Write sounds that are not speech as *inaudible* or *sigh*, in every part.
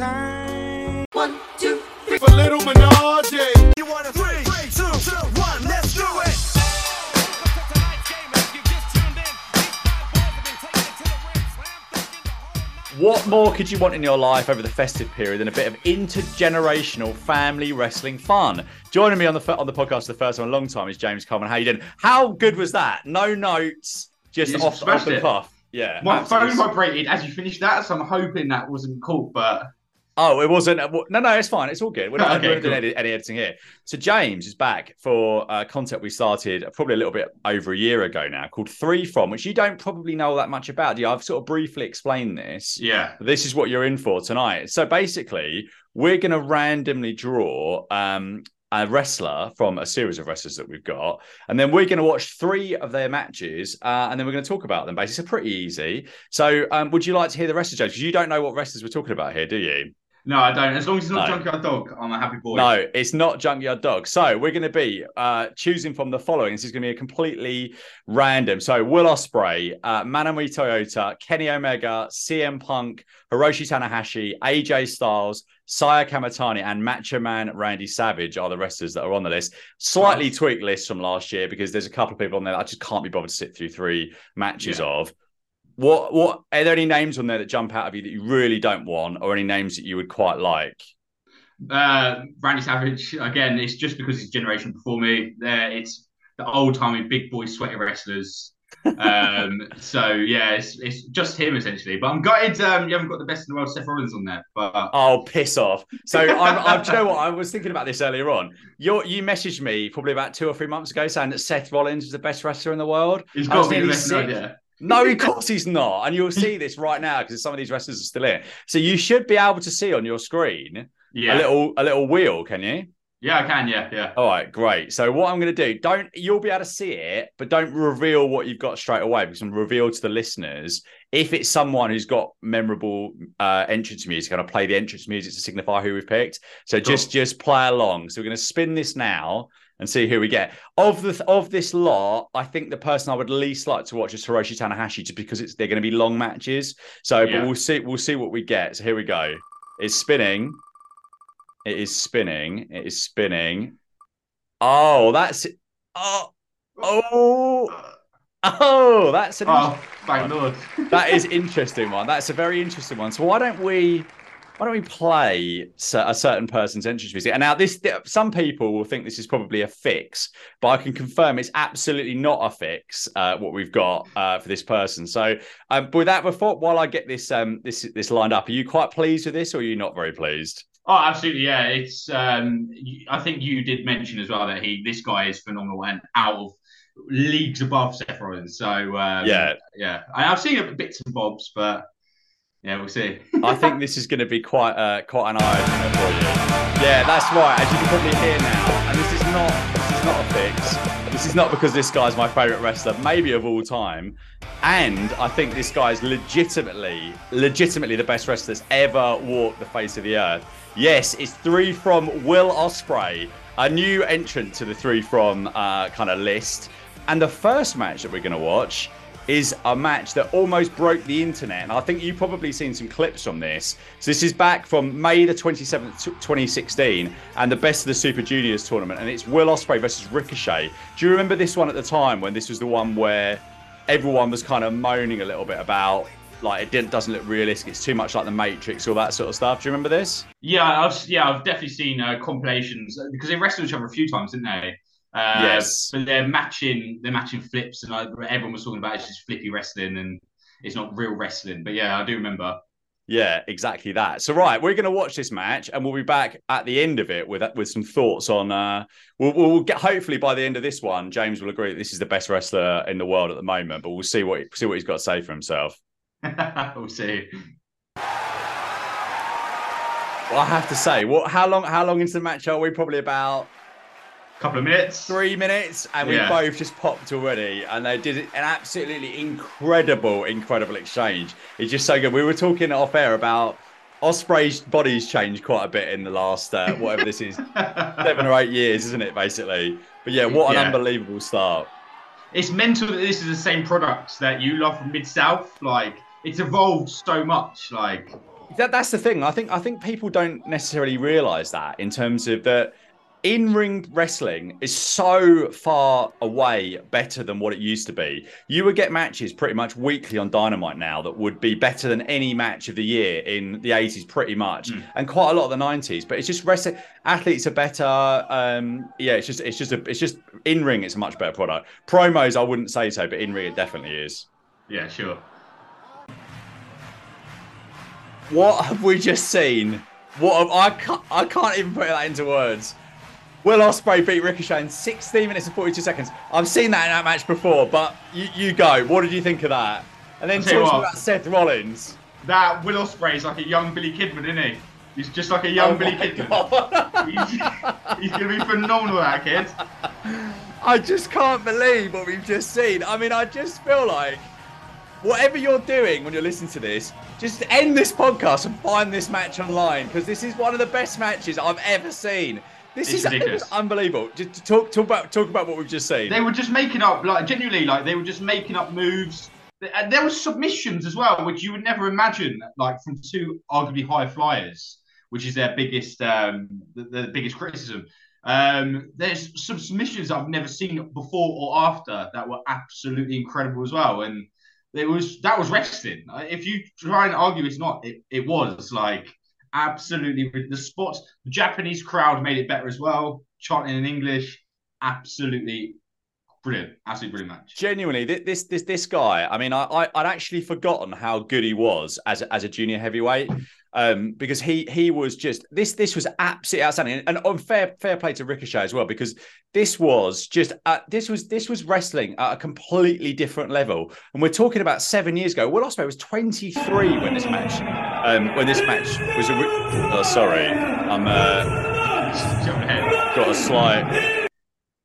time. One, two, three. For little Menage. You want a three, three, two, two, one, let's do it. What more could you want in your life over the festive period than a bit of intergenerational family wrestling fun? Joining me on the on the podcast for the first time in a long time is James Coleman. How you doing? How good was that? No notes, just You off, off smashed the it. cuff. Yeah. My absolutely. phone vibrated as you finished that, so I'm hoping that wasn't caught. But Oh, it wasn't. No, no, it's fine. It's all good. We're not Okay, doing cool. any, any editing here. So James is back for uh, content we started probably a little bit over a year ago now, called Three From, which you don't probably know that much about. Do you? I've sort of briefly explained this. yeah, This is what you're in for tonight. So basically, we're going to randomly draw um, a wrestler from a series of wrestlers that we've got, and then we're going to watch three of their matches, uh, and then we're going to talk about them. Basically, it's pretty easy. So, um, would you like to hear the rest wrestlers, James? you don't know what wrestlers we're talking about here, do you? No, I don't. As long as it's not No. Junkyard Dog, I'm a happy boy. No, it's not Junkyard Dog. So we're going to be uh, choosing from the following. This is going to be a completely random. So Will Ospreay, uh, Manami Toyota, Kenny Omega, CM Punk, Hiroshi Tanahashi, AJ Styles, Saya Kamitani, and Macho Man Randy Savage are the wrestlers that are on the list. Slightly tweaked list from last year because there's a couple of people on there that I just can't be bothered to sit through three matches Yeah. of. What what are there any names on there that jump out of you that you really don't want, or any names that you would quite like? Uh, Randy Savage again. It's just because he's generation before me. There, it's the old timey big boy sweaty wrestlers. um, *laughs* so yeah, it's, it's just him essentially. But I'm gutted um, you haven't got the best in the world, Seth Rollins, on there. But Oh, piss off! So I'm, I'm, do you know *laughs* what? I was thinking about this earlier on. You you messaged me probably about two or three months ago saying that Seth Rollins is the best wrestler in the world. He's got to be the best. sick. Yeah. No, of *laughs* course he's not, and you'll see this right now because some of these wrestlers are still in. So you should be able to see on your screen Yeah, a little a little wheel. Can you? yeah, I can. Yeah, yeah. All right, great. So what I'm going to do, don't you'll be able to see it, but don't reveal what you've got straight away because I'm reveal to the listeners if it's someone who's got memorable uh, entrance music. Going to play the entrance music to signify who we've picked. So just just play along. So we're going to spin this now and see who we get. Of the of this lot, I think the person I would least like to watch is Hiroshi Tanahashi, just because it's they're going to be long matches. So, Yeah. but we'll see we'll see what we get. So here we go. It's spinning. It is spinning. It is spinning. Oh, that's oh oh oh that's an Oh, thank Lord. that is *laughs* interesting one. That's a very interesting one. So why don't we why don't we play a certain person's entrance music? And now this some people will think this is probably a fix, but I can confirm it's absolutely not a fix. Uh, what we've got uh, for this person. So um, with that, before while I get this um this this lined up, are you quite pleased with this, or are you not very pleased? Oh, absolutely, yeah. It's um, I think you did mention as well that he this guy is phenomenal and out of leagues above Seth Rollins. So um, Yeah. yeah. I, I've seen bits and bobs, but yeah, we'll see. *laughs* I think this is going to be quite uh, quite an eye opener for you. Yeah, that's right. As you can probably hear now, and this is not this is not a fix. This is not because this guy's my favorite wrestler, maybe of all time, and I think this guy's legitimately, legitimately the best wrestler that's ever walked the face of the earth. Yes, it's three from Will Ospreay, a new entrant to the three from uh, kind of list, and the first match that we're going to watch is a match that almost broke the internet. And I think you've probably seen some clips from this. So this is back from May the 27th, 2016, and the Best of the Super Juniors tournament. And it's Will Ospreay versus Ricochet. Do you remember this one at the time when this was the one where everyone was kind of moaning a little bit about like it doesn't look realistic, it's too much like the Matrix, all that sort of stuff. Do you remember this? Yeah, I've yeah, I've definitely seen uh, compilations because they wrestled each other a few times, didn't they? Uh, Yes. But they're matching, they're matching flips, and like, everyone was talking about it's just flippy wrestling and it's not real wrestling. But yeah, I do remember. Yeah, exactly that. So right, we're going to watch this match, and we'll be back at the end of it with with some thoughts on. Uh, we'll, we'll get hopefully by the end of this one, James will agree that this is the best wrestler in the world at the moment. But we'll see what see what he's got to say for himself. *laughs* we'll see. Well, I have to say, what? How long? How long into the match are we? Probably about Couple of minutes. three minutes, and we Yeah. both just popped already, and they did an absolutely incredible, incredible exchange. It's just so good. We were talking off air about Ospreay's body's changed quite a bit in the last uh, whatever this is, *laughs* seven or eight years, isn't it? Basically, but yeah, what an Yeah. unbelievable start. it's mental that this is the same products that you love from Mid South. Like it's evolved so much. Like that, that's the thing. I think I think people don't necessarily realize that in terms of that in ring wrestling is so far away better than what it used to be. You would get matches pretty much weekly on Dynamite now that would be better than any match of the year in the 80s, pretty much, Mm. and quite a lot of the 90s. But it's just wrestling athletes are better. Um, yeah, it's just it's just a, it's just in ring. It's a much better product. Promos, I wouldn't say so, but in ring, it definitely is. Yeah, sure. What have we just seen? What have, I can't I can't even put that into words. Will Ospreay beat Ricochet in 16 minutes and 42 seconds. I've seen that in that match before, but you, you go. What did you think of that? And then I'll tell you talk about Seth Rollins. That Will Ospreay is like a young Billy Kidman, isn't he? He's just like a young Oh Billy Kidman. He's, he's going to be phenomenal, that kid. I just can't believe what we've just seen. I mean, I just feel like whatever you're doing when you're listening to this, just end this podcast and find this match online because this is one of the best matches I've ever seen. This It's is ridiculous. *laughs* unbelievable. Just to talk, talk about talk about what we've just seen. They were just making up, like genuinely, like they were just making up moves. And there was submissions as well, which you would never imagine, like from two arguably high flyers, which is their biggest, um, the, the biggest criticism. Um, there's some submissions I've never seen before or after that were absolutely incredible as well, and it was that was wrestling. If you try and argue it's not, it, it was like absolutely the spots. The Japanese crowd made it better as well, chanting in English. Absolutely brilliant, absolutely brilliant match. Genuinely, this this this guy. I mean, I, I I'd actually forgotten how good he was as as a junior heavyweight, um, because he he was just this this was absolutely outstanding, and on fair fair play to Ricochet as well, because this was just uh, this was this was wrestling at a completely different level, and we're talking about seven years ago. Will Ospreay was 23 when this match um when this match was. A re- oh, sorry, I'm uh, got a slight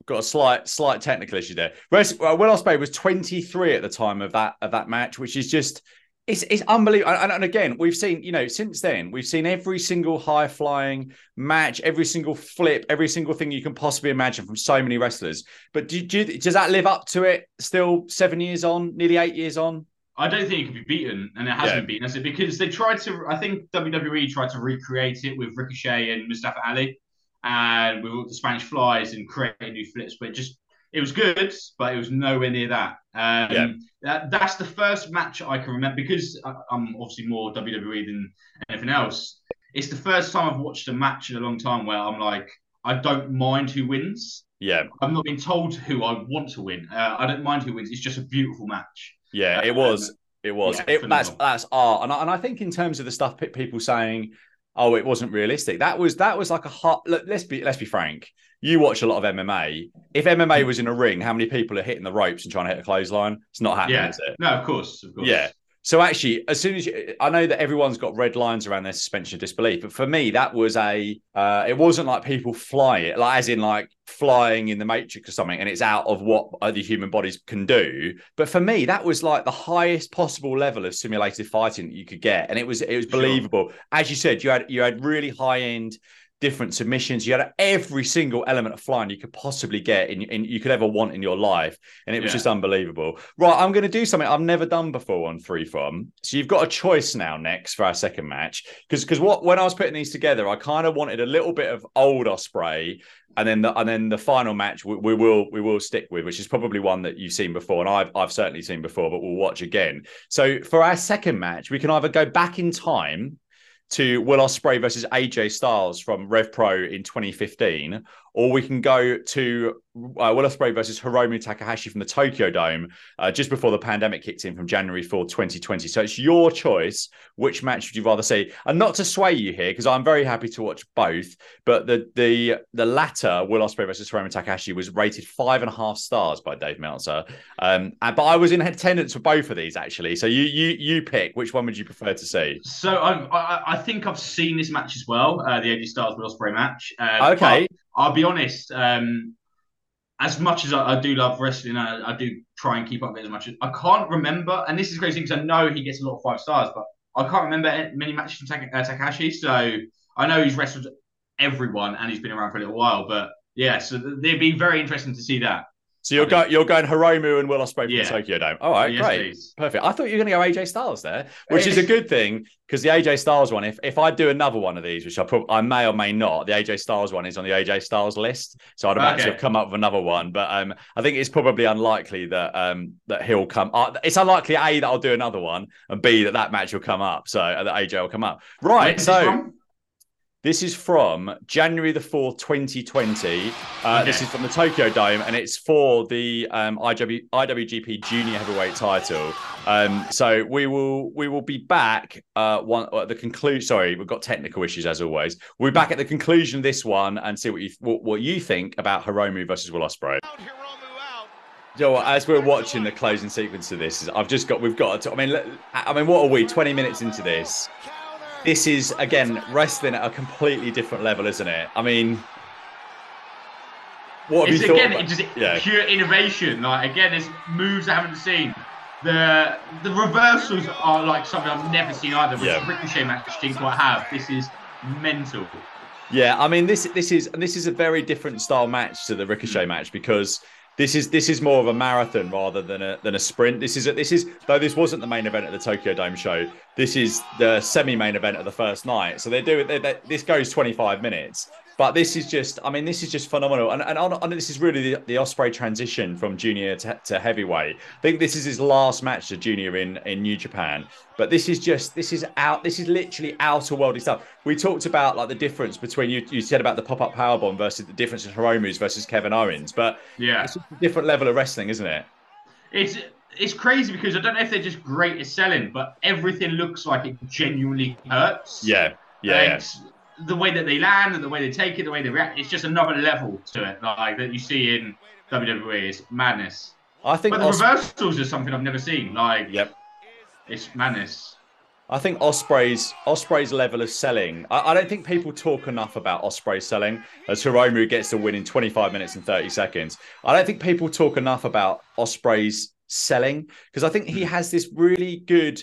got a slight slight technical issue there. Whereas uh, Will was 23 at the time of that of that match, which is just it's it's unbelievable. And, and again, we've seen you know since then we've seen every single high flying match, every single flip, every single thing you can possibly imagine from so many wrestlers. But do, do does that live up to it? Still seven years on, nearly eight years on. I don't think it can be beaten, and it has Yeah. been beaten. Has it? Because they tried to. I think WWE tried to recreate it with Ricochet and Mustafa Ali, and with all the Spanish flies and creating new flips. But it just it was good, but it was nowhere near that. Um, Yeah. that that's the first match I can remember because I- I'm obviously more WWE than anything else. It's the first time I've watched a match in a long time where I'm like, I don't mind who wins. Yeah, I'm not being told who I want to win. Uh, I don't mind who wins. It's just a beautiful match. Yeah, uh, it was. It was. Yeah, it, that's that's art, and I, and I think in terms of the stuff people saying, "Oh, it wasn't realistic," that was that was like a hot. Look, let's be let's be frank. You watch a lot of MMA. If MMA was in a ring, how many people are hitting the ropes and trying to hit a clothesline? It's not happening, Yeah. is it? No, of course, of course. Yeah. So actually, as soon as you, I know that everyone's got red lines around their suspension of disbelief, but for me, that was a. Uh, it wasn't like people fly it, like as in like flying in the Matrix or something, and it's out of what other human bodies can do. But for me, that was like the highest possible level of simulated fighting that you could get, and it was it was Sure. believable. As you said, you had you had really high end different submissions. You had every single element of flying you could possibly get in, in you could ever want in your life, and it was Yeah. just unbelievable. Right, I'm going to do something I've never done before on Free From. So you've got a choice now next for our second match because because what when I was putting these together, I kind of wanted a little bit of old Ospreay, and then the and then the final match we, we will we will stick with, which is probably one that you've seen before, and I've I've certainly seen before, but we'll watch again. So for our second match, we can either go back in time to Will Ospreay versus AJ Styles from Rev Pro in 2015, or we can go to uh, Will Ospreay versus Hiromu Takahashi from the Tokyo Dome uh, just before the pandemic kicked in from January 4, 2020. So it's your choice. Which match would you rather see? And not to sway you here, because I'm very happy to watch both. But the the the latter, Will Ospreay versus Hiromu Takahashi, was rated five and a half stars by Dave Meltzer. Um, and, but I was in attendance for both of these actually. So you you you pick which one would you prefer to see? So I, I, I think I've seen this match as well, uh, the AJ Styles Will Ospreay match. Uh, Okay. but I'll be honest. Um, as much as I, I do love wrestling, I, I do try and keep up with it as much as I can't remember. And this is crazy because I know he gets a lot of five stars, but I can't remember many matches from Tak- uh, Takahashi. So I know he's wrestled everyone and he's been around for a little while. But yeah, so th- it'd be very interesting to see that. So you're going you're going Hiromu and Will Ospreay from Yeah. the Tokyo Dome. All right, Yes, great, please. perfect. I thought you were going to go AJ Styles there, which is a good thing because the AJ Styles one. If if I do another one of these, which I prob- I may or may not, the AJ Styles one is on the AJ Styles list. So I'd imagine Okay. have come up with another one, but um, I think it's probably unlikely that um that he'll come. Uh, it's unlikely a that I'll do another one, and b that that match will come up. So uh, that AJ will come up. Right. So. from? This is from January the 4th, 2020. Uh, This is from the Tokyo Dome, and it's for the um, IW, IWGP Junior Heavyweight title. Um, so we will we will be back uh, one at the conclusion. Sorry, we've got technical issues as always. We'll be back at the conclusion of this one and see what you what, what you think about Hiromu versus Will Ospreay. You know what, as we're watching the closing sequence of this, I've just got we've got to. I mean, I mean, what are we? Twenty minutes into this. This is again wrestling at a completely different level, isn't it? I mean, what have It's you thought? again about- it's just yeah, pure innovation. Like again, there's moves I haven't seen. The the reversals are like something I've never seen either, which Yeah. Ricochet match didn't quite have. This is mental. yeah. I mean, this this is and this is a very different style match to the Ricochet match because this is this is more of a marathon rather than a than a sprint. This is a, this is though this wasn't the main event of the Tokyo Dome show. This is the semi-main event of the first night. So they do it. This goes 25 minutes. But this is just, I mean, this is just phenomenal. And, and, this is really the, the Ospreay transition from junior to, to heavyweight. I think this is his last match to junior in, in New Japan. But this is just, this is out, this is literally outer worldy stuff. We talked about like the difference between, you, you said about the pop up powerbomb versus the difference in Hiromu's versus Kevin Owens. But Yeah. it's just a different level of wrestling, isn't it? It's it's crazy because I don't know if they're just great at selling, but everything looks like it genuinely hurts. Yeah. Yeah. yeah. The way that they land and the way they take it, the way they react, it's just another level to it, like that you see in WWE. It's madness. I think But the Os- reversals is something I've never seen. Like, Yep. it's madness. I think Ospreay's Ospreay's level of selling. I, I don't think people talk enough about Ospreay selling as Hiromu gets the win in 25 minutes and 30 seconds. I don't think people talk enough about Ospreay's selling because I think he has this really good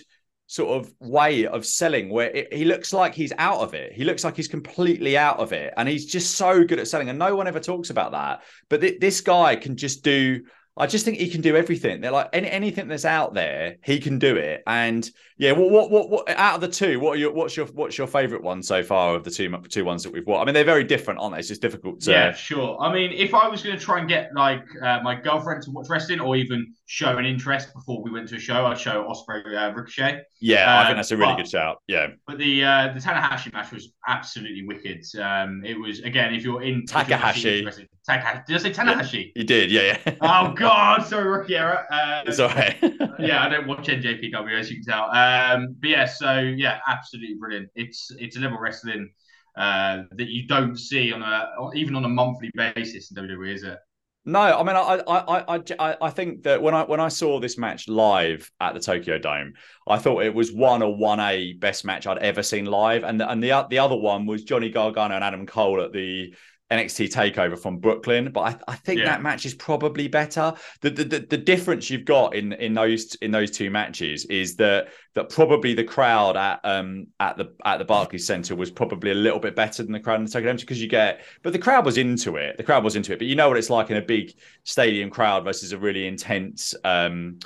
sort of way of selling where it, he looks like he's out of it. He looks like he's completely out of it, and he's just so good at selling. And no one ever talks about that. But th- this guy can just do. I just think he can do everything. They're like any, anything that's out there, he can do it. And yeah, what, what, what, what out of the two, what are your, what's your, what's your favorite one so far of the two, two ones that we've watched? I mean, they're very different, aren't they? It's just difficult to. Yeah, sure. I mean, if I was going to try and get like uh, my girlfriend to watch wrestling or even show an interest before we went to a show, I'd show Ospreay uh, Ricochet. Yeah, I think that's a really but- good shout. Yeah, But the uh, the Tanahashi match was absolutely wicked. Um, it was again, if you're in Takahashi. Did I say Tanahashi? you did. Yeah, yeah. *laughs* Oh God, sorry, rookie error. *laughs* Uh, it's *laughs* yeah, I don't watch NJPW as you can tell. Um, but yeah, so yeah, absolutely brilliant. It's it's a level of wrestling uh, that you don't see on a even on a monthly basis in WWE, is it? No, I mean, I, I, I, I, I think that when I when I saw this match live at the Tokyo Dome, I thought it was one or one A best match I'd ever seen live, and and the the other one was Johnny Gargano and Adam Cole at the NXT Takeover from Brooklyn. But I, I think Yeah. that match is probably better. The, the the the difference you've got in in those in those two matches is that that probably the crowd at um at the at the Barclays Center was probably a little bit better than the crowd in the Tokyo Dome because you get but the crowd was into it. The crowd was into it, but you know what it's like in a big stadium crowd versus a really intense um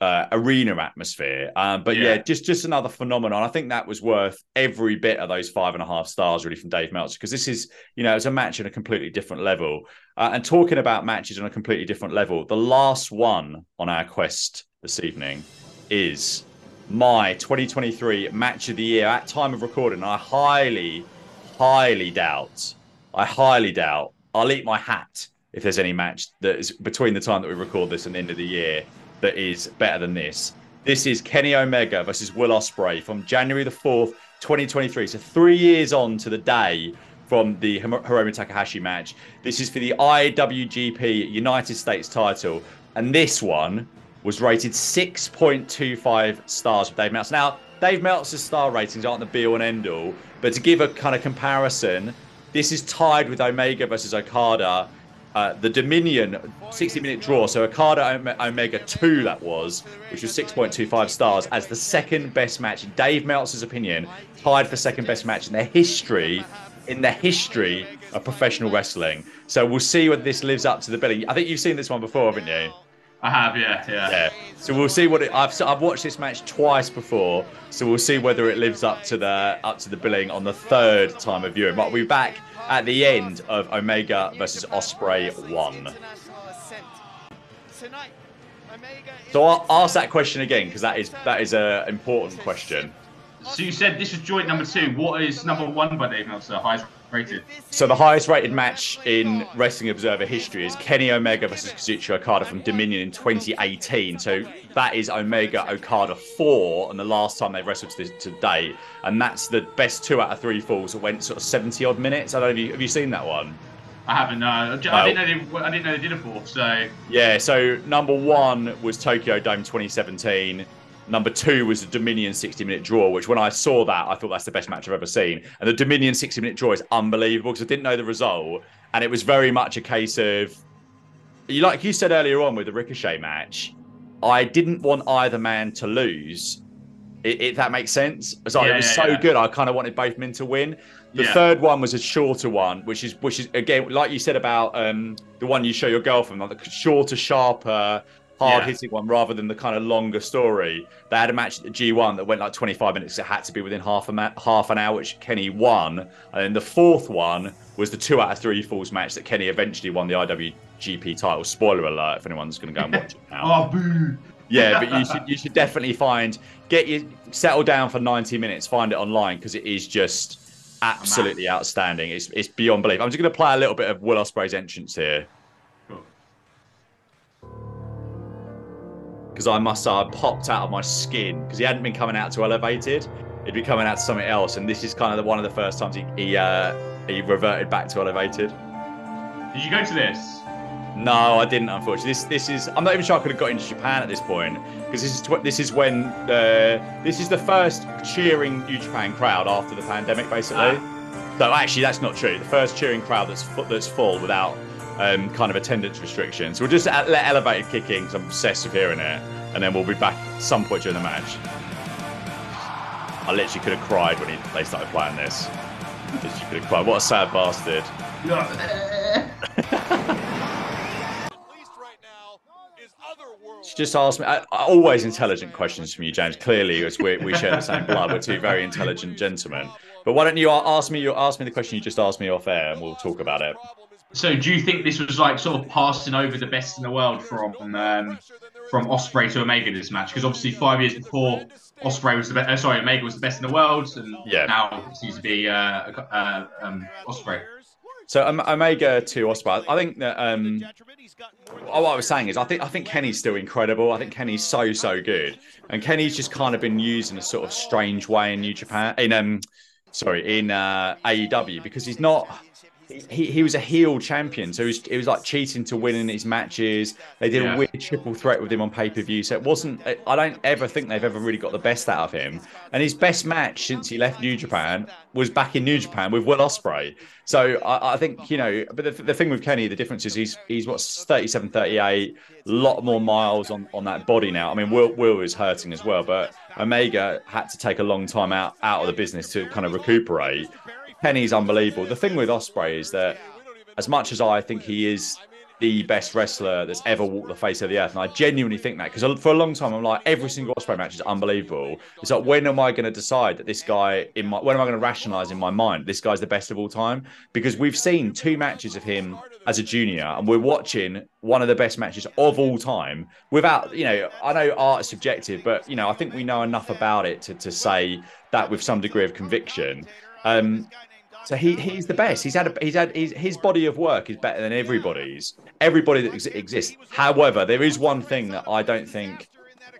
uh, arena atmosphere. Um, but yeah. Yeah. just just another phenomenon. I think that was worth every bit of those five and a half stars really from Dave Meltzer because this is you know it's a match on a completely different level. Uh, and talking about matches on a completely different level, the last one on our quest this evening is my 2023 match of the year at time of recording. I highly, highly doubt. I highly doubt. I'll eat my hat if there's any match that is between the time that we record this and the end of the year that is better than this. This is Kenny Omega versus Will Ospreay from January the 4th, 2023. So three years on to the day from the Hiro- Hiromu Takahashi match. This is for the IWGP United States title. And this one was rated 6.25 stars with Dave Meltzer. Now, Dave Meltzer's star ratings aren't the be all and end all, but to give a kind of comparison, this is tied with Omega versus Okada. Uh, the Dominion 60 minute draw, so Okada Ome- Omega 2, that was, which was 6.25 stars, as the second best match, in Dave Meltzer's opinion, tied for second best match in the history, in the history of professional wrestling. So we'll see whether this lives up to the billing. I think you've seen this one before, haven't you? I have, yeah, yeah. Yeah. So we'll see what it. I've I've watched this match twice before, so we'll see whether it lives up to the up to the billing on the third time of viewing. But we'll be back at the end of Omega versus Ospreay one. So I'll ask that question again because that is that is a important question. So you said this is joint number two. What is number one by Dave Meltzer? Highest rated. So the highest rated match in Wrestling Observer history is Kenny Omega versus Kazuchika Okada from Dominion in 2018. So that is Omega Okada 4 and the last time they've wrestled to, this, to date. And that's the best two out of three falls that went sort of 70 odd minutes. I don't know, have you, have you seen that one? I haven't. No, I didn't know. They, I didn't know they did a fourth. So Yeah, so number one was Tokyo Dome 2017. Number two was the Dominion 60 minute draw, which when I saw that, I thought that's the best match I've ever seen. And the Dominion 60 minute draw is unbelievable because I didn't know the result. And it was very much a case of, you like you said earlier on with the Ricochet match, I didn't want either man to lose. If that makes sense. So it was yeah, so yeah. good. I kind of wanted both men to win. The Yeah. third one was a shorter one, which is which is again like you said about um, the one you show your girlfriend, like the shorter, sharper, hard hitting one rather than the kind of longer story. They had a match at the G1 that went like 25 minutes. It had to be within half a ma- half an hour, which Kenny won. And then the fourth one was the two out of three falls match that Kenny eventually won the IWGP title. Spoiler alert if anyone's going to go and watch it *laughs* now. oh boo. Yeah, but you should you should definitely find get you settle down for 90 minutes, find it online because it is just absolutely outstanding. It's it's beyond belief. I'm just going to play a little bit of Will Ospreay's entrance here because I must say I popped out of my skin because he hadn't been coming out to Elevated. He'd be coming out to something else, and this is kind of the, one of the first times he he, uh, he reverted back to Elevated. Did you go to this? No, I didn't. Unfortunately, this this is. I'm not even sure I could have got into Japan at this point because this is tw- this is when uh, this is the first cheering New Japan crowd after the pandemic, basically. So actually, that's not true. The first cheering crowd that's fu- that's full without um, kind of attendance restrictions. We'll just let Elevated kick in because I'm obsessed with hearing it, and then we'll be back some point during the match. I literally could have cried when he, they started playing this. Literally could have cried. What a sad bastard. *laughs* Just asked me I- always intelligent questions from you, James. Clearly, as we, we share the same blood, we're two very intelligent gentlemen. But why don't you ask me? You ask me the question you just asked me off air, and we'll talk about it. So do you think this was like sort of passing over the best in the world from um, from Ospreay to Omega this match? Because obviously five years before Ospreay was the best. Uh, sorry, Omega was the best in the world, and Yeah. now it seems to be uh, uh, um, Ospreay. So um, Omega to Ospreay. I think that um, what I was saying is I think I think Kenny's still incredible. I think Kenny's so so good, and Kenny's just kind of been used in a sort of strange way in New Japan. In um, sorry, in uh, AEW because he's not. He, he was a heel champion, so it was, it was like cheating to win in his matches. They did Yeah. a weird triple threat with him on pay per view, so it wasn't. I don't ever think they've ever really got the best out of him. And his best match since he left New Japan was back in New Japan with Will Ospreay. So I, I think you know, but the, the thing with Kenny, the difference is he's he's what 37, 38, a lot more miles on on that body now. I mean, Will Will is hurting as well, but Omega had to take a long time out out of the business to kind of recuperate. Kenny's unbelievable. The thing with Ospreay is that as much as I think he is the best wrestler that's ever walked the face of the earth, and I genuinely think that because for a long time I'm like every single Ospreay match is unbelievable. It's like when am I going to decide that this guy in my when am I going to rationalize in my mind this guy's the best of all time? Because we've seen two matches of him as a junior, and we're watching one of the best matches of all time. Without you know, I know art is subjective, but you know I think we know enough about it to to say that with some degree of conviction. Um, so he he's the best. He's had a, he's had his, his body of work is better than everybody's. Everybody that ex- exists. However, there is one thing that I don't think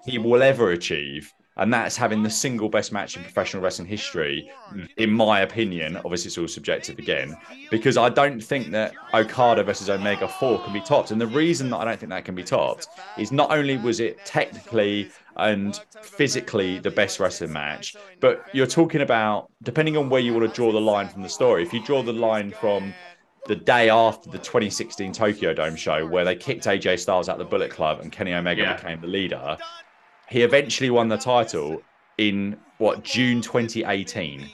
he will ever achieve, and that's having the single best match in professional wrestling history, in my opinion. Obviously, it's all subjective again, because I don't think that Okada versus Omega 4 can be topped. And the reason that I don't think that can be topped is not only was it technically and physically the best wrestling match, but you're talking about, depending on where you want to draw the line from the story, if you draw the line from the day after the 2016 Tokyo Dome show, where they kicked AJ Styles out of the Bullet Club and Kenny Omega Yeah. became the leader, he eventually won the title in what June 2018.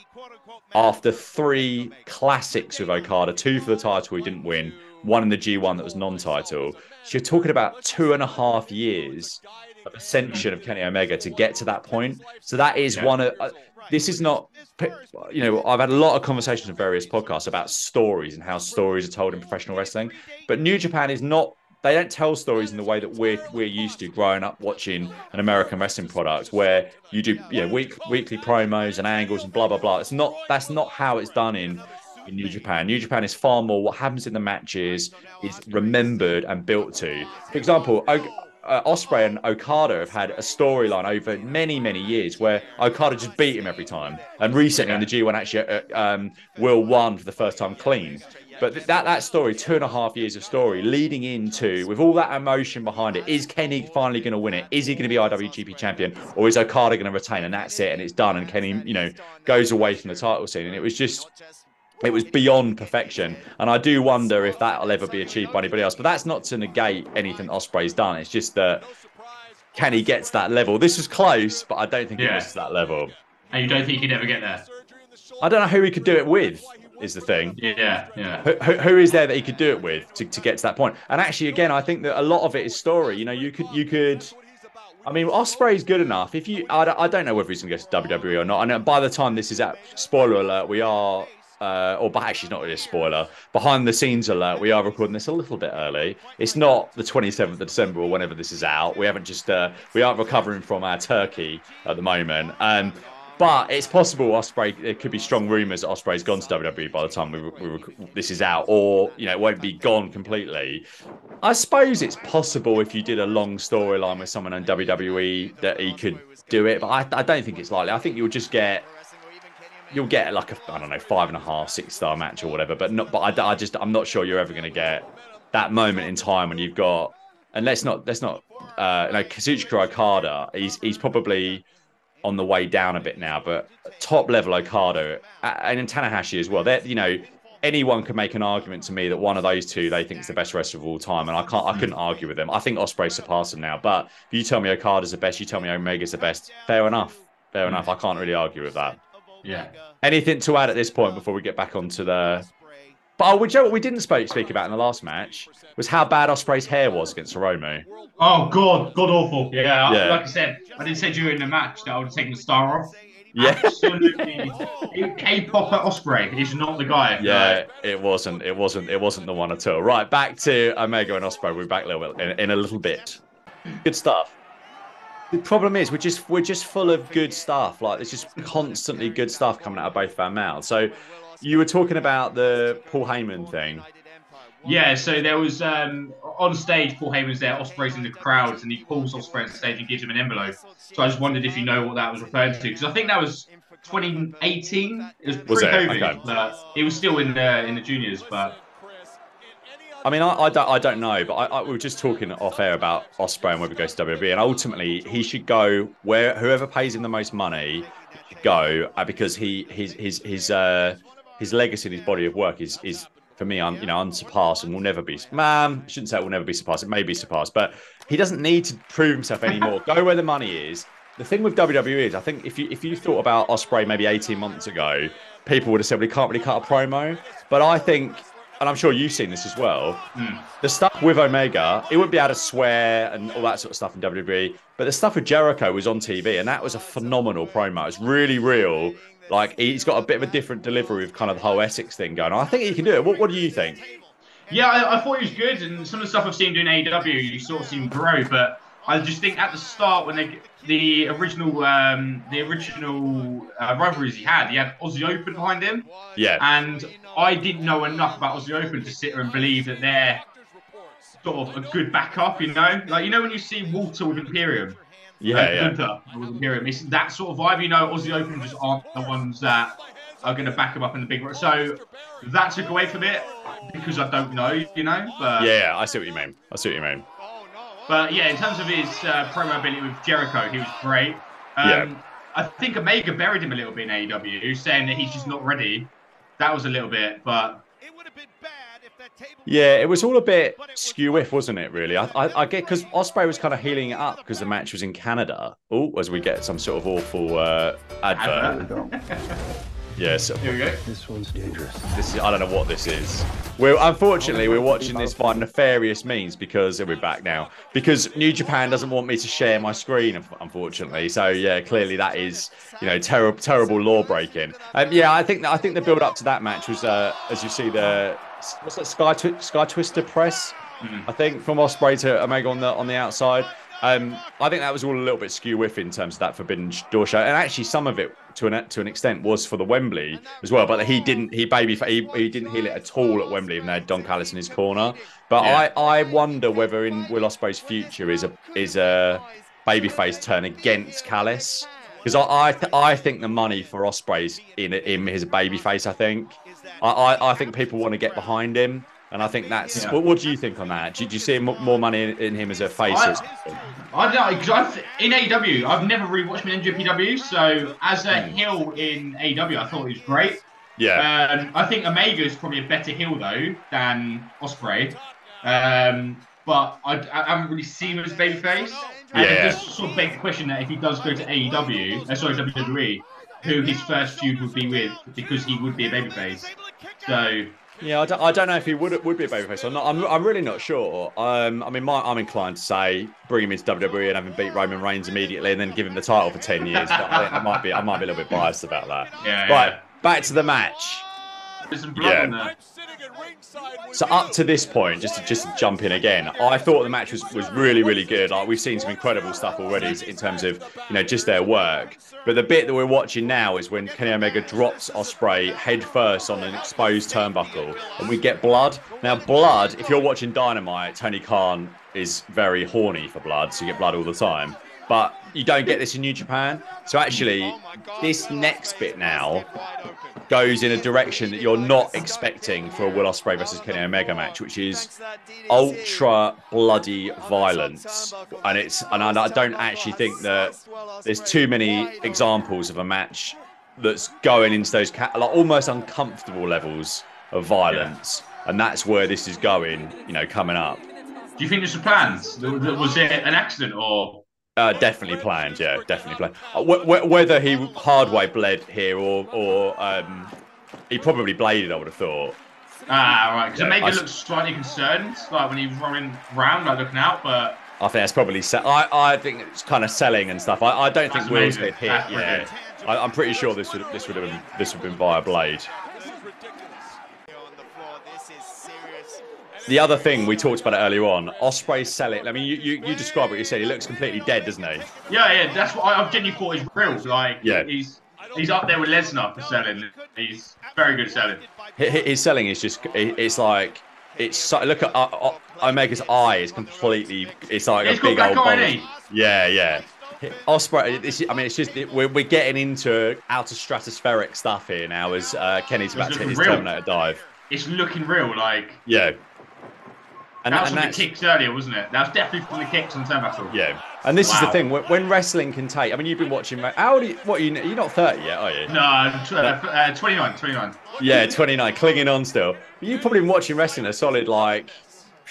after three classics with Okada, two for the title he didn't win, one in the G1 that was non-title. So you're talking about two and a half years of ascension of Kenny Omega to get to that point. So that is Yeah. one of. Uh, this is not, you know, I've had a lot of conversations on various podcasts about stories and how stories are told in professional wrestling, but New Japan is not. They don't tell stories in the way that we're we're used to growing up watching an American wrestling product, where you do you know week weekly promos and angles and blah blah blah. It's not that's not how it's done in in New Japan. New Japan is far more what happens in the matches is remembered and built to. For example, uh, Ospreay and Okada have had a storyline over many, many years where Okada just beat him every time. And recently in the G1, actually, uh, um, Will won for the first time clean. But th- that that story, two and a half years of story, leading into with all that emotion behind it, is Kenny finally going to win it? Is he going to be IWGP champion, or is Okada going to retain? And that's it, and it's done. And Kenny, you know, goes away from the title scene. And it was just it was beyond perfection. And I do wonder if that'll ever be achieved by anybody else. But that's not to negate anything Ospreay's done. It's just that can he get to that level? This was close, but I don't think Yeah. was to that level. And you don't think he'd ever get there? I don't know who he could do it with, is the thing. Yeah, yeah. Who, who- who is there that he could do it with to, to get to that point? And actually, again, I think that a lot of it is story. You know, you could, you could. I mean, Ospreay's good enough. If you, I, don't- I don't know whether he's going to go to WWE or not. Know by the time this is out, spoiler alert, we are, uh, or but actually, it's not really a spoiler. Behind the scenes alert, we are recording this a little bit early. It's not the 27th of December or whenever this is out. We haven't just, uh, we aren't recovering from our turkey at the moment. Um, but it's possible Ospreay. There could be strong rumours that Ospreay's gone to WWE by the time we, we, this is out, or you know, it won't be gone completely. I suppose it's possible if you did a long storyline with someone in WWE that he could do it, but I, I don't think it's likely. I think you'll just get you'll get like a I don't know five and a half, six star match or whatever. But not, but I, I just I'm not sure you're ever going to get that moment in time when you've got. And let's not let's not uh, you know Kazuchika Okada. He's he's probably on the way down a bit now, but top level Okada and in Tanahashi as well. They're you know anyone can make an argument to me that one of those two they think is the best wrestler of all time, and I can't I couldn't argue with them. I think Ospreay surpassed him now, but if you tell me Okada's the best, you tell me Omega's the best. Fair enough, fair enough. I can't really argue with that. Yeah. Anything to add at this point before we get back onto the? But oh, Joe, what we didn't speak speak about in the last match was how bad Ospreay's hair was against Hiromu. Oh god, god awful. Yeah, I- Yeah. like I said, I didn't say during the match that I would have taken the star off. Yeah. Absolutely. K-pop at Ospreay is not the guy. Yeah, it wasn't. It wasn't. It wasn't the one at all. Right, back to Omega and Ospreay. We're back a little bit in, in a little bit. Good stuff. The problem is we're just we're just full of good stuff. Like there's just constantly good stuff coming out of both of our mouths. So you were talking about the Paul Heyman thing. Yeah, so there was um, on stage, Paul Heyman's there, Ospreay's in the crowds, and he calls Ospreay on stage and gives him an envelope. So I just wondered if you know what that was referring to, because I think that was 2018. It was Was it? pre-COVID, Okay. but it was still in the in the juniors. But I mean, I, I don't, I don't know, but I, I, we were just talking off air about Ospreay and whether he goes to WWE, and ultimately he should go where whoever pays him the most money go uh, because he his his his uh his legacy and his body of work is is for me un, you know unsurpassed and will never be. Man, shouldn't say it will never be surpassed. It may be surpassed, but he doesn't need to prove himself anymore. go where the money is. The thing with WWE is, I think if you if you thought about Ospreay maybe 18 months ago, people would have said, well, he can't really cut a promo. But I think, and I'm sure you've seen this as well, hmm. the stuff with Omega, it wouldn't be able to swear and all that sort of stuff in WWE. But the stuff with Jericho was on TV, and that was a phenomenal promo. It's really real. Like he's got a bit of a different delivery of kind of the whole Essex thing going on. I think he can do it. What, what do you think? yeah, I, I thought he was good, and some of the stuff I've seen doing AEW, you sort of seen grow. But I just think at the start when they the original um, the original uh, rivalries he had, he had Aussie Open behind him. Yeah, And I didn't know enough about Aussie Open to sit there and believe that they're sort of a good backup, you know? Like, you know, when you see Walter with Imperium, yeah, uh, yeah. Gunther with Imperium, it's that sort of vibe, you know? Aussie Open just aren't the ones that are going to back him up in the big. So that took away from it because I don't know, you know? But, Yeah, I see what you mean. I see what you mean. But yeah, in terms of his uh, promo ability with Jericho, he was great. Um, Yeah. I think Omega buried him a little bit in AEW, saying that he's just not ready. That was a little bit, but Yeah, it was all a bit skew-if, wasn't it? Really, I, I, I get because Ospreay was kind of heeling it up because the match was in Canada. Oh, as we get some sort of awful uh, advert. *laughs* Yes. Here we go. This one's dangerous. This is, I don't know what this is. We're unfortunately we're watching this by nefarious means because we're back now. Because New Japan doesn't want me to share my screen, unfortunately. So yeah, clearly that is you know terrible terrible law breaking. Um, yeah, I think I think the build up to that match was uh, as you see the what's that Sky Twi- Sky Twister press. I think from Ospreay to Omega on the on the outside. Um, I think that was all a little bit skew whiff in terms of that Forbidden Door show, and actually some of it to an to an extent was for the Wembley as well. But he didn't he baby he, he didn't heel it at all at Wembley, even though Don Callis in his corner. But Yeah. I I wonder whether in Will Ospreay's future is a is a babyface turn against Callis. Because I I, th- I think the money for Ospreay's in in his babyface. I think I, I, I think people want to get behind him, and I think that's. Yeah. What, what do you think on that? Do, do you see more money in, in him as a face? I-? I don't know, because I've in AEW, I've never really watched him in NJPW, so as a heel in AEW, I thought he was great. yeah, Um, I think Omega is probably a better heel though than Ospreay, um, but I, I haven't really seen him as babyface. And Yeah. it does sort of beg the question that if he does go to AEW, uh, sorry WWE, who his first feud would be with, because he would be a babyface. So yeah. I don't, I don't know if he would would be a babyface or not. I'm, I'm really not sure. Um, I mean, my, I'm inclined to say bring him into WWE and have him beat Roman Reigns immediately, and then give him the title for ten years. But I, I might be I might be a little bit biased about that. Yeah, Right, yeah. back to the match. There's some blood Yeah. So up to this point, just to, just to jump in again, I thought the match was, was really really good. Like we've seen some incredible stuff already in terms of you know just their work. But the bit that we're watching now is when Kenny Omega drops Ospreay head first on an exposed turnbuckle, and we get blood. Now blood, if you're watching Dynamite, Tony Khan is very horny for blood, so you get blood all the time. But you don't get this in New Japan. So actually, this next bit now goes in a direction that you're not expecting for a Will Ospreay versus Kenny Omega match, which is ultra bloody violence. And it's and I don't actually think that there's too many examples of a match that's going into those like almost uncomfortable levels of violence. And that's where this is going, you know, coming up. Do you think this was planned? Was it an accident or? Uh, definitely planned, yeah, definitely planned. Uh, wh- wh- whether he hard way bled here or or um, he probably bladed, I would have thought. Ah, right. Because Yeah, Omega I s- looked slightly concerned, like when he was running around, like looking out. But I think that's probably. Se- I I think it's kind of selling and stuff. I, I don't think That's Will's amazing. hit. Yeah. I, I'm pretty sure this would this would have been this would have been via blade. The other thing we talked about it earlier on, Ospreay selling. I mean, you, you you describe what you said. He looks completely dead, doesn't he? yeah, yeah, that's what I, I genuinely thought is real. Like, Yeah. he's he's up there with Lesnar for selling. He's very good at selling. Hi- hi- His selling is just. It's like. It's so, look at uh, uh, Omega's eye is completely. It's like He's a big old. eye, bulge. ain't he? Yeah, yeah. Ospreay. This, I mean, it's just we're, we're getting into outer stratospheric stuff here now as uh, Kenny's about to hit his real. Terminator dive. It's looking real. Like Yeah. And, that was and from the kicks earlier, wasn't it? That was definitely from the kicks on Turnbuckle. yeah. And this is the thing when, when wrestling can take. I mean, you've been watching. How old are you? What are you? You're not 30 yet, are you? No, tw- uh, uh, 29, 29. Yeah, 29, clinging on still. But you've probably been watching wrestling a solid like.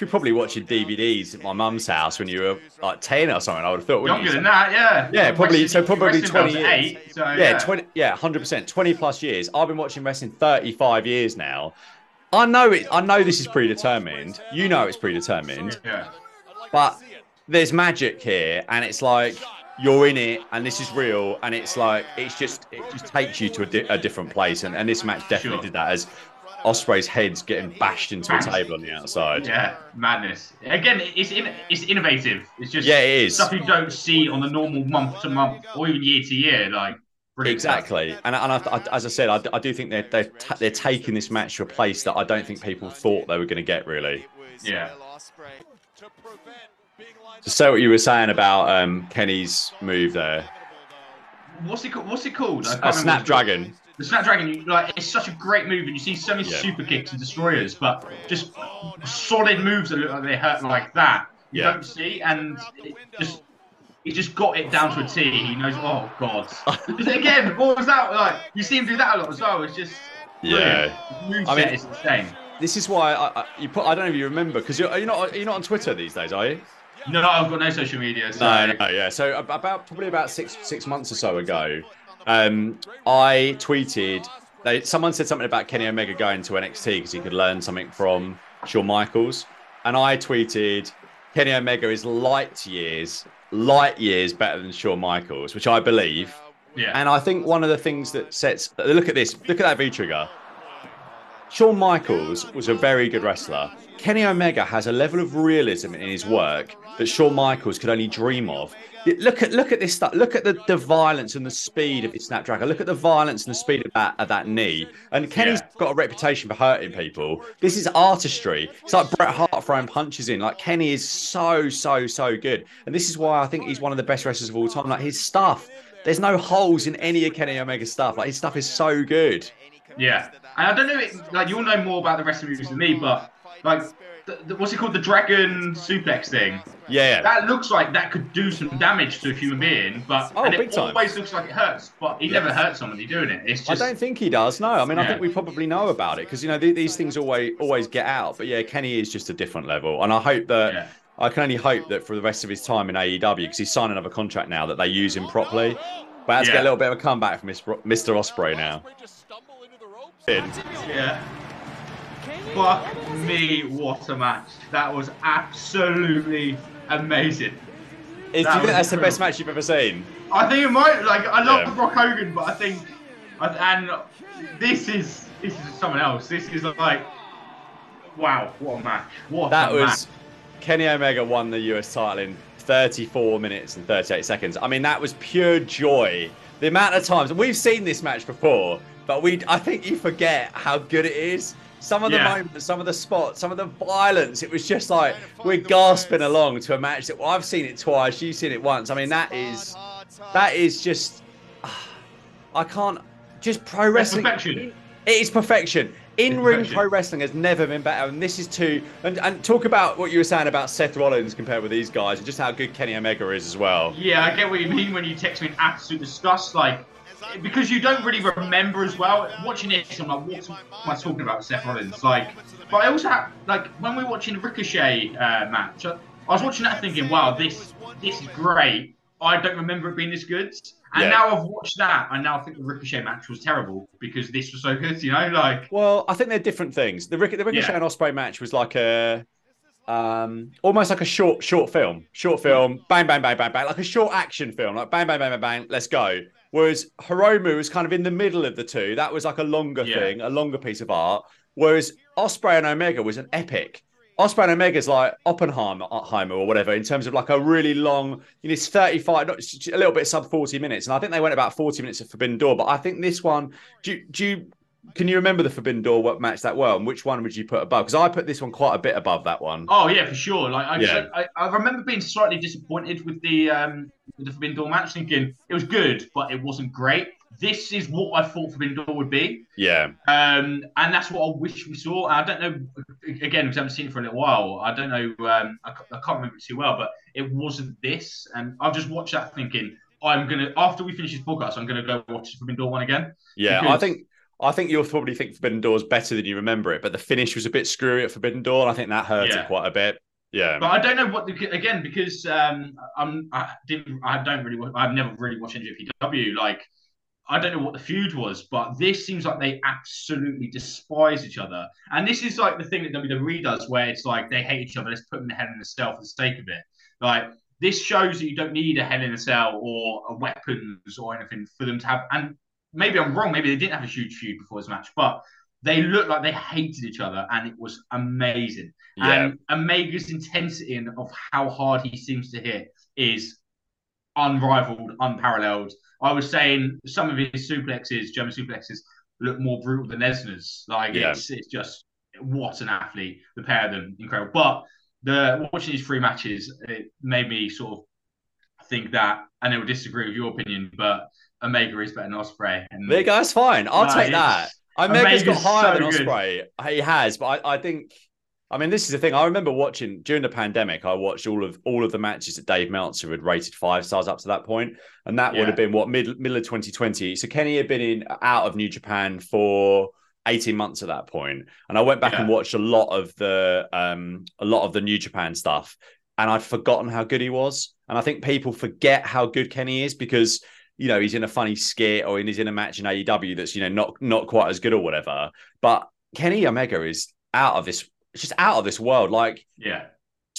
You're probably watching DVDs at my mum's house when you were like 10 or something. I would have thought. Younger you? than that, yeah. Yeah, probably. So probably wrestling twenty years. Eight, so, yeah, yeah, twenty. Yeah, hundred percent. Twenty plus years. I've been watching wrestling thirty-five years now. I know it. I know this is predetermined. You know it's predetermined. Yeah. But there's magic here, and it's like you're in it, and this is real, and it's like it's just it just takes you to a, di- a different place, and, and this match definitely Sure. did that as Ospreay's head's getting bashed into a table on the outside. Yeah, madness. Again, it's in, it's innovative. It's just Yeah, it is. stuff you don't see on the normal month to month or even year to year. Like brilliant. Exactly, and, and I, I, as I said, I, I do think they're they're, ta they're taking this match to a place that I don't think people thought they were going to get. Really, Yeah. to say what you were saying about um, Kenny's move there, What's it called? What's it called? I a remember what it's snapdragon. The Snapdragon, you, like, it's such a great move, and you see so many Yeah. super kicks and destroyers, but just solid moves that look like they hurt like that. You Yeah. don't see, and it just he just got it down to a T. He knows, oh god. *laughs* Because again, what was that like? You see him do that a lot as well. It's just Yeah. Move I mean- is insane. This is why I, I, you put. I don't know if you remember because you're, you're not you're not on Twitter these days, are you? No, no, I've got no social media. So No, no, yeah. So about probably about six six months or so ago, um, I tweeted they someone said something about Kenny Omega going to NXT because he could learn something from Shawn Michaels, and I tweeted Kenny Omega is light years, light years better than Shawn Michaels, which I believe. Yeah. And I think one of the things that sets look at this, look at that V trigger. Shawn Michaels was a very good wrestler. Kenny Omega has a level of realism in his work that Shawn Michaels could only dream of. Look at look at this stuff. Look at the, the violence and the speed of his snapdragon. Look at the violence and the speed of that of that knee. And Kenny's Yeah. got a reputation for hurting people. This is artistry. It's like Bret Hart throwing punches in. Like Kenny is so so so good. And this is why I think he's one of the best wrestlers of all time. Like his stuff. There's no holes in any of Kenny Omega's stuff. Like his stuff is so good. Yeah, and I don't know, it- like you'll know more about the wrestling movies than me, but like, the, the, what's it called, the dragon suplex thing? Yeah. That looks like that could do some damage to a human being, but Oh, and big it time. always looks like it hurts. But he never hurts somebody doing it. It's I don't think he does. No, I mean, I think we probably know about it because you know th- these things always always get out. But yeah, Kenny is just a different level, and I hope that Yeah. I can only hope that for the rest of his time in AEW because he's signed another contract now that they use him properly. But has to get a little bit of a comeback from Mr. Ospreay now. Yeah. Fuck me, what a match! That was absolutely amazing. Is, do you That think that's the best match you've ever seen? I think it might. Like I love Yeah. Brock Hogan, but I think, and this is this is someone else. This is like, wow, what a match! What That a was match. Kenny Omega won the US title in 34 minutes and 38 seconds. I mean, that was pure joy. The amount of times we've seen this match before, but we I think you forget how good it is. Some of the Yeah. moments, some of the spots, some of the violence. It was just like we're gasping along to a match that well, I've seen it twice, you've seen it once. I mean, that is that is just ah, I can't just pro wrestling. perfection. It is perfection. In ring perfection. pro wrestling has never been better, and this is too. And, and talk about what you were saying about Seth Rollins compared with these guys, and just how good Kenny Omega is as well. Yeah, I get what you mean when you text me in absolute disgust, like because you don't really remember as well. Watching this, I'm like, what am I talking about Seth Rollins? Like, but I also have like when we were watching the Ricochet uh, match, I I was watching that thinking, wow, this this is great. I don't remember it being this good. And Yeah. now I've watched that, I now I think the Ricochet match was terrible because this was so good. You know, like Well, I think they're different things. The, Rick, the Ricochet Yeah. and Ospreay match was like a, um, almost like a short short film. Short film, bang bang bang bang bang, like a short action film, like bang bang bang bang bang. Let's go. Whereas Hiromu was kind of in the middle of the two. That was like a longer Yeah. thing, a longer piece of art. Whereas Ospreay and Omega was an epic. Ospreay and Omega's like Oppenheimer or whatever in terms of like a really long, you know, it's 35, not, it's a little bit sub 40 minutes. And I think they went about 40 minutes of Forbidden Door. But I think this one, do, do you, can you remember the Forbidden Door what match that well? And which one would you put above? Because I put this one quite a bit above that one. Oh yeah, for sure. Like I, Yeah. I, I remember being slightly disappointed with the um with the Forbidden Door match, thinking it was good, but it wasn't great. This is what I thought Forbidden Door would be, Yeah. um, and that's what I wish we saw. I don't know, again, because I haven't seen it for a little while. I don't know. Um, I, I can't remember it too well, but it wasn't this, and I've just watched that thinking. I'm gonna after we finish this podcast, I'm gonna go watch the Forbidden Door one again. Yeah. I think. I think you'll probably think Forbidden Door is better than you remember it, but the finish was a bit screwy at Forbidden Door, and I think that hurt Yeah. it quite a bit. Yeah. But I don't know what the, again because um, I'm I didn't I don't really I've never really watched NJPW like I don't know what the feud was, but this seems like they absolutely despise each other, and this is like the thing that WWE does where it's like they hate each other. Let's put them in the hell in a cell for the sake of it. Like this shows that you don't need a hell in a cell or a weapons or anything for them to have. And maybe I'm wrong. Maybe they didn't have a huge feud before this match, but they looked like they hated each other, and it was amazing. yeah. And Omega's intensity and of how hard he seems to hit is unrivaled, unparalleled. I was saying some of his suplexes, German suplexes, look more brutal than Lesnar's. Like Yeah. it's it's just what an athlete. The pair of them, incredible. But the watching these three matches, it made me sort of think that, I would disagree with your opinion, but Omega is better than Ospreay. And There you go. That's fine. I'll take that. it's- Omega's got higher so than good. Ospreay. He has, but I, I think. I mean, this is the thing. I remember watching during the pandemic. I watched all of all of the matches that Dave Meltzer had rated five stars up to that point, and that would have been what mid middle of 2020. So Kenny had been in out of New Japan for 18 months at that point, and I went back and watched a lot of the um a lot of the New Japan stuff, and I'd forgotten how good he was. And I think people forget how good Kenny is because you know he's in a funny skit or he's in a match in AEW that's you know not not quite as good or whatever. But Kenny Omega is out of this, just out of this world. Like Yeah.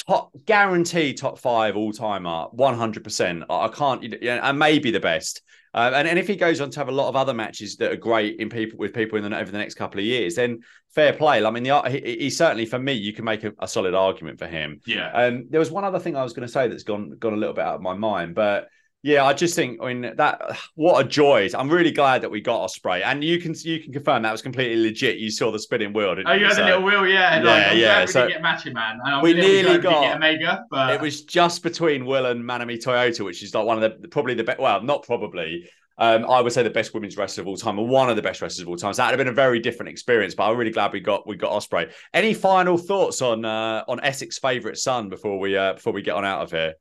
top guarantee top five all timer, one hundred percent. I I can't, you know, and maybe the best. Uh, and, and if he goes on to have a lot of other matches that are great in people with people in the, over the next couple of years, then fair play. I mean, the, he, he certainly for me, you can make a, a solid argument for him. Yeah. Um, there was one other thing I was going to say that's gone gone a little bit out of my mind, but yeah, I just think I mean that what a joy! I'm really glad that we got Ospreay, and you can you can confirm that was completely legit. You saw the spinning wheel, didn't Oh, you had So the little wheel, yeah. Like, Yeah, I'm yeah, we so- didn't get Macho Man. And I'm We nearly got- get Omega, but it was just between Will and Manami Toyota, which is like one of the probably the best. Well, not probably. Um, I would say the best women's wrestler of all time, or one of the best wrestlers of all time. So that would have been a very different experience. But I'm really glad we got we got Ospreay. Any final thoughts on uh, on Essex' favourite son before we uh, before we get on out of here?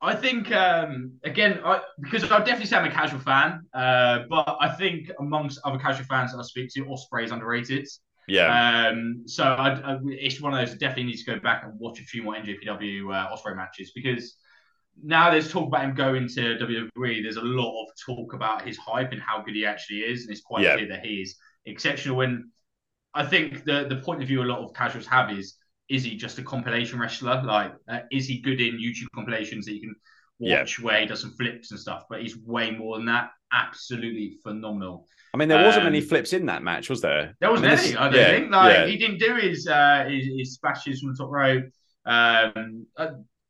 I think um, again, I, because I definitely say I'm a casual fan, uh, but I think amongst other casual fans that I speak to, Ospreay is underrated. Yeah, Um, so I, I, it's one of those. Definitely need to go back and watch a few more NJPW uh, Ospreay matches because now there's talk about him going to WWE. There's a lot of talk about his hype and how good he actually is, and it's quite Yeah. clear that he is exceptional. And I think the the point of view a lot of casuals have is is he just a compilation wrestler? Like, uh, is he good in YouTube compilations that you can Yeah. watch where he does some flips and stuff? But he's way more than that. Absolutely phenomenal. I mean there wasn't um, many flips in that match, was there? There was I mean, this- I don't yeah, think. Like yeah. he didn't do his uh his, his splashes from the top rope. Um uh,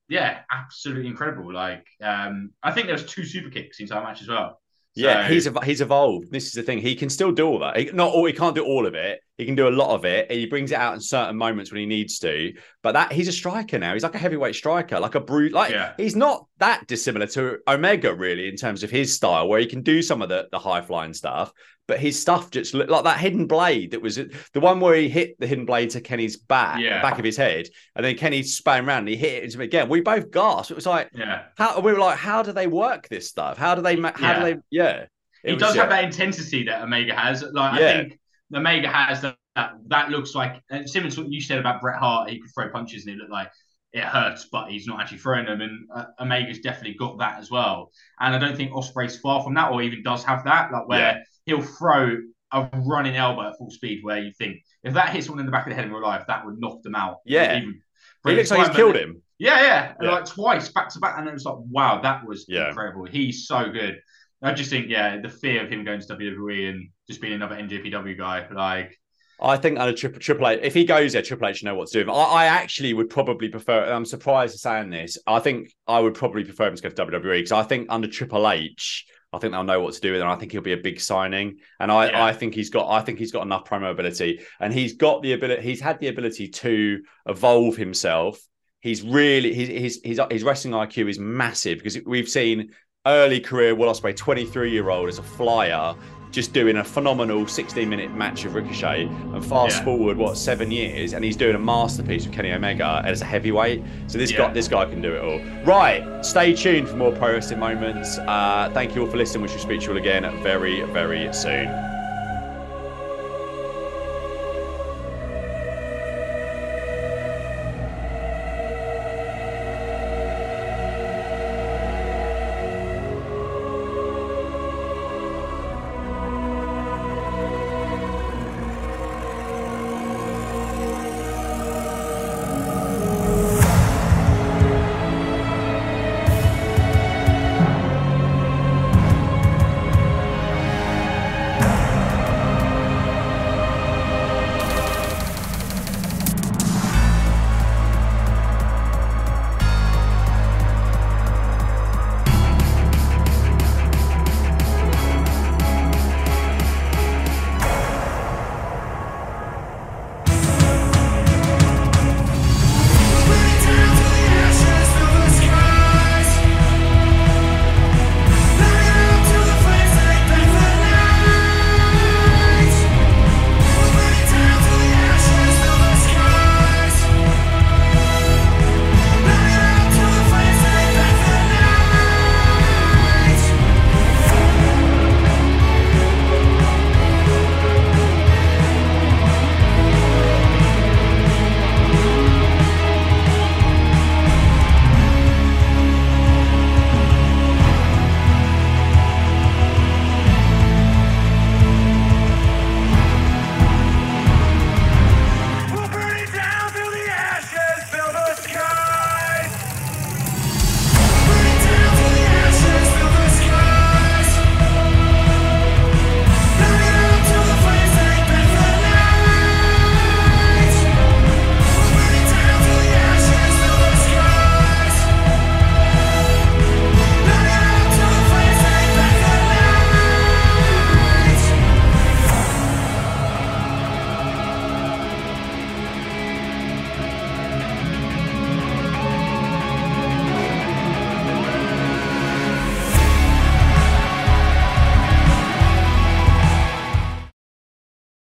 yeah, absolutely incredible. Like um I think there was two super kicks in our match as well. Yeah, he's he's evolved. This is the thing. He can still do all that. He, not all. He can't do all of it. He can do a lot of it. And he brings it out in certain moments when he needs to. But that he's a striker now. He's like a heavyweight striker, like a brute. Like Yeah. he's not that dissimilar to Omega really in terms of his style, where he can do some of the the high flying stuff. But his stuff just looked like that hidden blade that was the one where he hit the hidden blade to Kenny's back, Yeah. back of his head, and then Kenny span around and he hit it into him again. We both gasped. It was like yeah. how we were like, how do they work this stuff? How do they? How do they? Yeah. It he was, does yeah. have that intensity that Omega has. Like Yeah. I think Omega has that, that that looks like and similar to what you said about Bret Hart, he could throw punches and it looked like it hurts, but he's not actually throwing them. And uh, Omega's definitely got that as well. And I don't think Ospreay's far from that, or even does have that, like where Yeah. he'll throw a running elbow at full speed, where you think if that hits someone in the back of the head in real life, that would knock them out. Yeah. He looks like he's killed him. yeah, yeah, Yeah. like twice back to back, and it was like, wow, that was Yeah. incredible. He's so good. I just think, yeah, the fear of him going to WWE and just being another NJPW guy, like, I think under Triple Triple H, if he goes there, Triple H know what to do. I, I actually would probably prefer. I'm surprised to saying this. I think I would probably prefer him to go to WWE because I think under Triple H, I think they'll know what to do with him. I think he'll be a big signing, and I, Yeah. I think he's got. I think he's got enough promo ability, and he's got the ability. He's had the ability to evolve himself. He's really his his his, his wrestling IQ is massive because we've seen early career Will Ospreay, 23 year old as a flyer, just doing a phenomenal 16 minute match of Ricochet. And fast Yeah. forward, what, seven years, and he's doing a masterpiece with Kenny Omega as a heavyweight. So this Yeah. guy, this guy can do it all. Right, stay tuned for more pro wrestling moments. Uh, thank you all for listening. We shall speak to you all again very, very soon.